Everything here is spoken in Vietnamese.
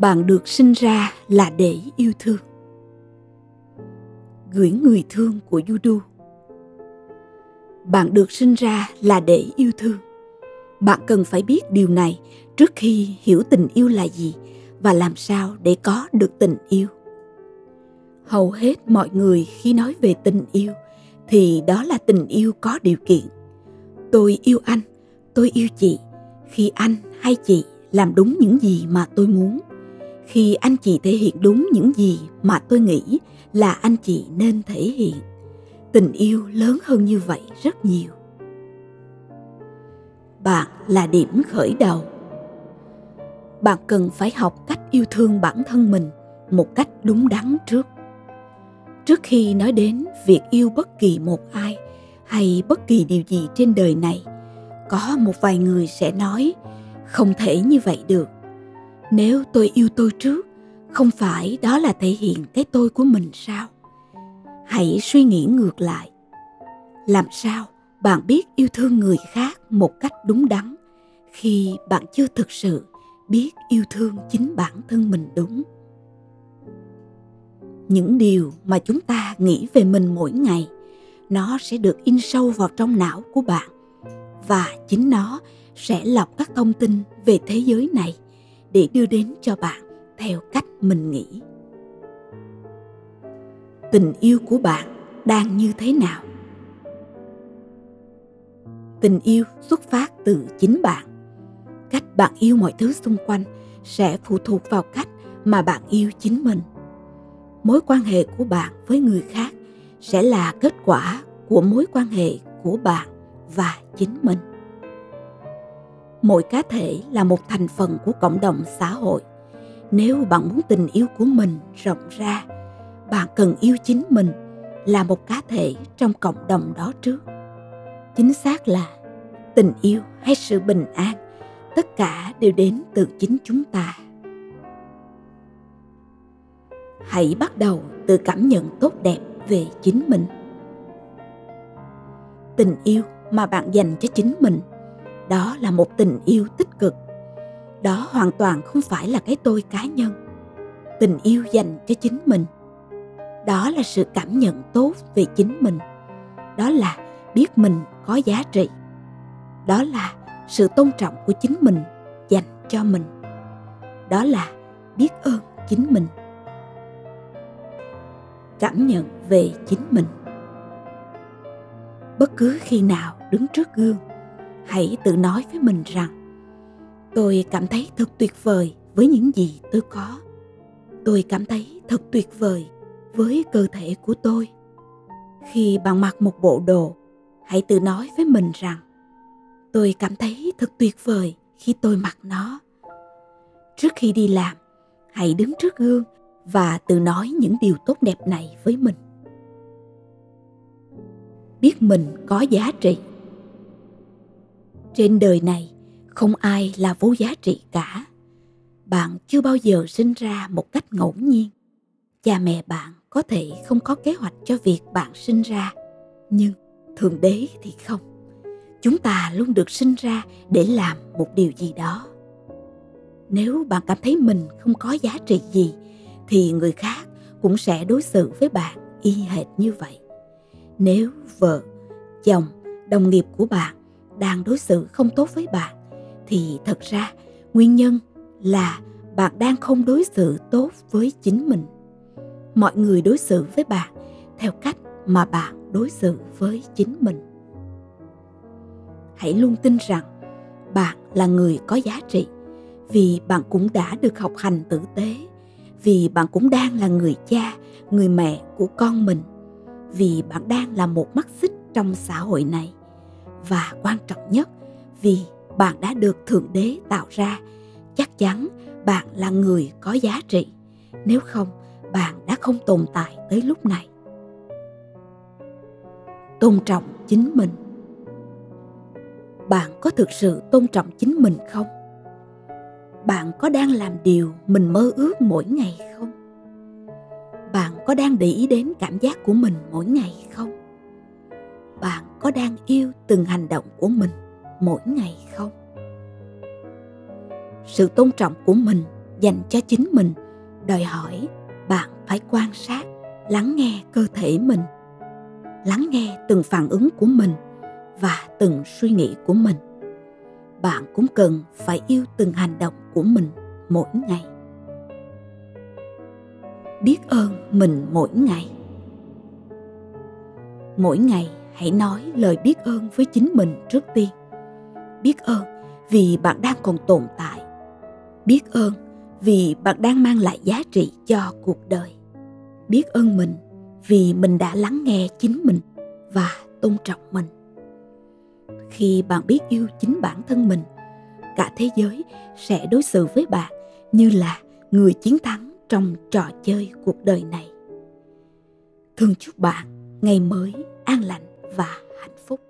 bạn được sinh ra là để yêu thương. Gửi người thương của judo bạn được sinh ra là để yêu thương. Bạn cần phải biết điều này trước khi hiểu tình yêu là gì và làm sao để có được tình yêu. Hầu hết mọi người khi nói về tình yêu thì đó là tình yêu có điều kiện. Tôi yêu anh, tôi yêu chị. Khi anh hay chị làm đúng những gì mà tôi muốn khi anh chị thể hiện đúng những gì mà tôi nghĩ là anh chị nên thể hiện, tình yêu lớn hơn như vậy rất nhiều. Bạn là điểm khởi đầu. Bạn cần phải học cách yêu thương bản thân mình một cách đúng đắn trước. Trước khi nói đến việc yêu bất kỳ một ai hay bất kỳ điều gì trên đời này, có một vài người sẽ nói, không thể như vậy được nếu tôi yêu tôi trước, không phải đó là thể hiện cái tôi của mình sao? Hãy suy nghĩ ngược lại. Làm sao bạn biết yêu thương người khác một cách đúng đắn khi bạn chưa thực sự biết yêu thương chính bản thân mình đúng? Những điều mà chúng ta nghĩ về mình mỗi ngày, nó sẽ được in sâu vào trong não của bạn và chính nó sẽ lọc các thông tin về thế giới này để đưa đến cho bạn theo cách mình nghĩ. Tình yêu của bạn đang như thế nào? Tình yêu xuất phát từ chính bạn. Cách bạn yêu mọi thứ xung quanh sẽ phụ thuộc vào cách mà bạn yêu chính mình. Mối quan hệ của bạn với người khác sẽ là kết quả của mối quan hệ của bạn và chính mình mỗi cá thể là một thành phần của cộng đồng xã hội. Nếu bạn muốn tình yêu của mình rộng ra, bạn cần yêu chính mình là một cá thể trong cộng đồng đó trước. Chính xác là tình yêu hay sự bình an, tất cả đều đến từ chính chúng ta. Hãy bắt đầu từ cảm nhận tốt đẹp về chính mình. Tình yêu mà bạn dành cho chính mình đó là một tình yêu tích cực. Đó hoàn toàn không phải là cái tôi cá nhân. Tình yêu dành cho chính mình. Đó là sự cảm nhận tốt về chính mình. Đó là biết mình có giá trị. Đó là sự tôn trọng của chính mình dành cho mình. Đó là biết ơn chính mình. Cảm nhận về chính mình. Bất cứ khi nào đứng trước gương hãy tự nói với mình rằng, tôi cảm thấy thật tuyệt vời với những gì tôi có. Tôi cảm thấy thật tuyệt vời với cơ thể của tôi. Khi bạn mặc một bộ đồ, hãy tự nói với mình rằng, tôi cảm thấy thật tuyệt vời khi tôi mặc nó. Trước khi đi làm, hãy đứng trước gương và tự nói những điều tốt đẹp này với mình. Biết mình có giá trị trên đời này, không ai là vô giá trị cả. Bạn chưa bao giờ sinh ra một cách ngẫu nhiên. Cha mẹ bạn có thể không có kế hoạch cho việc bạn sinh ra, nhưng thượng đế thì không. Chúng ta luôn được sinh ra để làm một điều gì đó. Nếu bạn cảm thấy mình không có giá trị gì, thì người khác cũng sẽ đối xử với bạn y hệt như vậy. Nếu vợ, chồng, đồng nghiệp của bạn đang đối xử không tốt với bạn thì thật ra nguyên nhân là bạn đang không đối xử tốt với chính mình. Mọi người đối xử với bạn theo cách mà bạn đối xử với chính mình. Hãy luôn tin rằng bạn là người có giá trị, vì bạn cũng đã được học hành tử tế, vì bạn cũng đang là người cha, người mẹ của con mình, vì bạn đang là một mắt xích trong xã hội này và quan trọng nhất, vì bạn đã được thượng đế tạo ra, chắc chắn bạn là người có giá trị. Nếu không, bạn đã không tồn tại tới lúc này. Tôn trọng chính mình. Bạn có thực sự tôn trọng chính mình không? Bạn có đang làm điều mình mơ ước mỗi ngày không? Bạn có đang để ý đến cảm giác của mình mỗi ngày không? Bạn có đang yêu từng hành động của mình mỗi ngày không? Sự tôn trọng của mình dành cho chính mình đòi hỏi bạn phải quan sát, lắng nghe cơ thể mình, lắng nghe từng phản ứng của mình và từng suy nghĩ của mình. Bạn cũng cần phải yêu từng hành động của mình mỗi ngày. Biết ơn mình mỗi ngày. Mỗi ngày hãy nói lời biết ơn với chính mình trước tiên. Biết ơn vì bạn đang còn tồn tại. Biết ơn vì bạn đang mang lại giá trị cho cuộc đời. Biết ơn mình vì mình đã lắng nghe chính mình và tôn trọng mình. Khi bạn biết yêu chính bản thân mình, cả thế giới sẽ đối xử với bạn như là người chiến thắng trong trò chơi cuộc đời này. Thương chúc bạn ngày mới an lành và hạnh phúc.